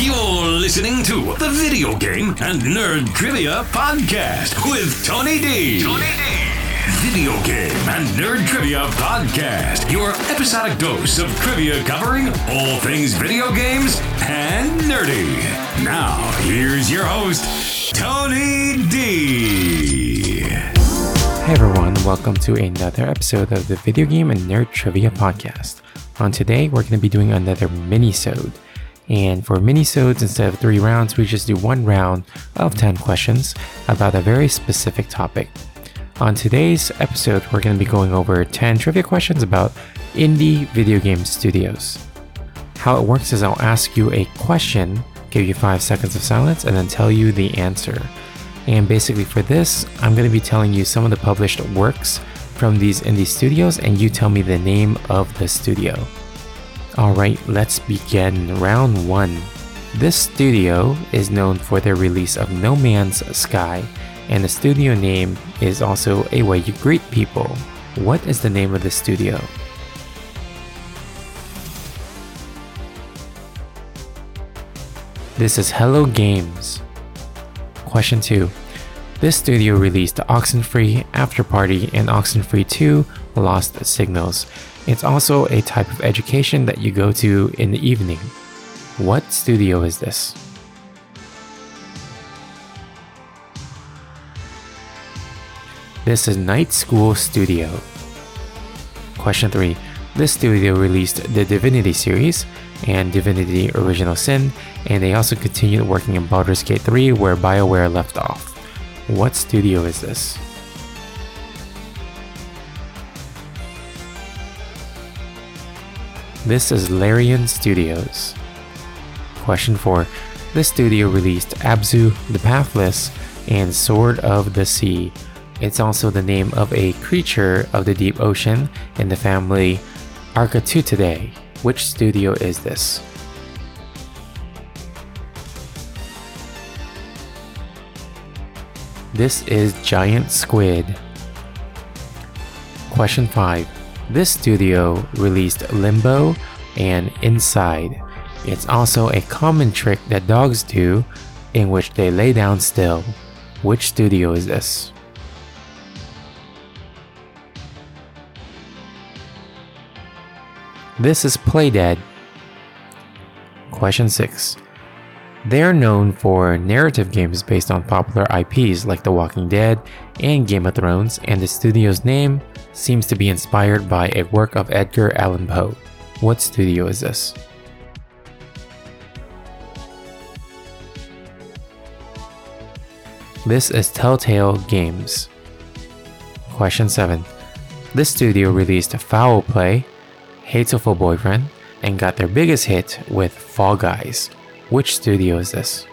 You're listening to the Video Game and Nerd Trivia Podcast with Tony D. Tony D. Video Game and Nerd Trivia Podcast. Your episodic dose of trivia covering all things video games and nerdy. Now, here's your host, Tony D. Hey everyone, welcome to another episode of the Video Game and Nerd Trivia Podcast. On today, we're going to be doing another mini-sode. And for mini-sodes, instead of three rounds, we just do one round of 10 questions about a very specific topic. On today's episode, we're going to be going over 10 trivia questions about indie video game studios. How it works is I'll ask you a question, give you five seconds of silence, and then tell you the answer. And basically, for this, I'm going to be telling you some of the published works from these indie studios, and you tell me the name of the studio. Alright, let's begin round one. This studio is known for their release of No Man's Sky, and the studio name is also a way you greet people. What is the name of the studio? This is Hello Games. Question 2. This studio released Oxenfree, After Party, and Oxenfree 2 Lost Signals. It's also a type of education that you go to in the evening. What studio is this? This is Night School Studio. Question 3. This studio released the Divinity series and Divinity Original Sin, and they also continued working in Baldur's Gate 3 where BioWare left off. What studio is this? This is Larian Studios. Question 4. This studio released Abzu, The Pathless, and Sword of the Sea. It's also the name of a creature of the deep ocean in the family Architeuthidae. Which studio is this? This is Giant Squid. Question 5. This studio released Limbo and Inside. It's also a common trick that dogs do in which they lay down still. Which studio is this? This is Playdead. Question 6. They are known for narrative games based on popular IPs like The Walking Dead and Game of Thrones, and the studio's name seems to be inspired by a work of Edgar Allan Poe. What studio is this? This is Telltale Games. Question 7. This studio released Foul Play, Hatoful Boyfriend, and got their biggest hit with Fall Guys. Which studio is this?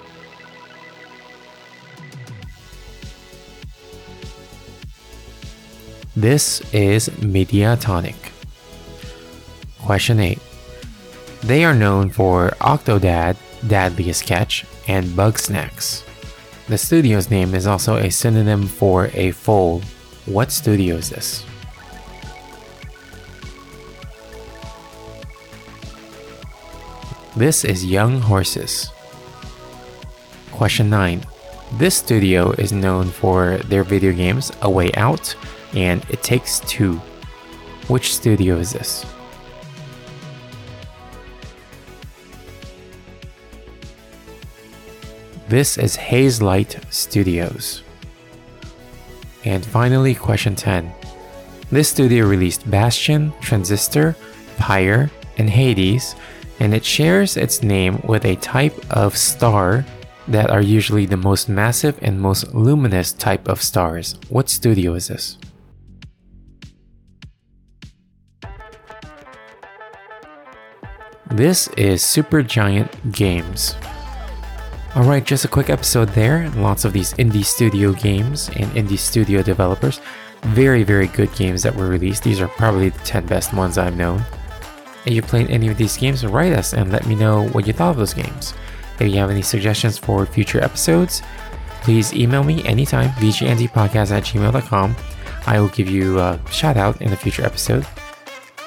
This is Mediatonic. Question 8. They are known for Octodad, Dadliest Catch, and Bugsnax. The studio's name is also a synonym for a foal. What studio is this? This is Young Horses. Question 9. This studio is known for their video games A Way Out and It Takes Two. Which studio is this? This is Hazelight Studios. And finally, question 10. This studio released Bastion, Transistor, Pyre, and Hades, and it shares its name with a type of star that are usually the most massive and most luminous type of stars. What studio is this? This is Supergiant Games. Alright, just a quick episode there. Lots of these indie studio games and indie studio developers. Very, very good games that were released. These are probably the 10 best ones I've known. If you played any of these games, write us and let me know what you thought of those games. If you have any suggestions for future episodes, please email me anytime, vgntpodcast at gmail.com. I will give you a shout out in a future episode.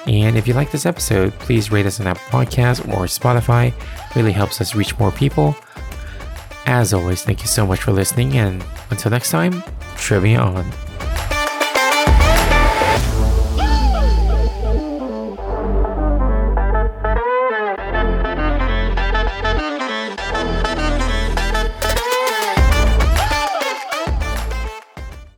And if you like this episode, please rate us on Apple Podcasts or Spotify. really helps us reach more people. As always, thank you so much for listening, and until next time, trivia on.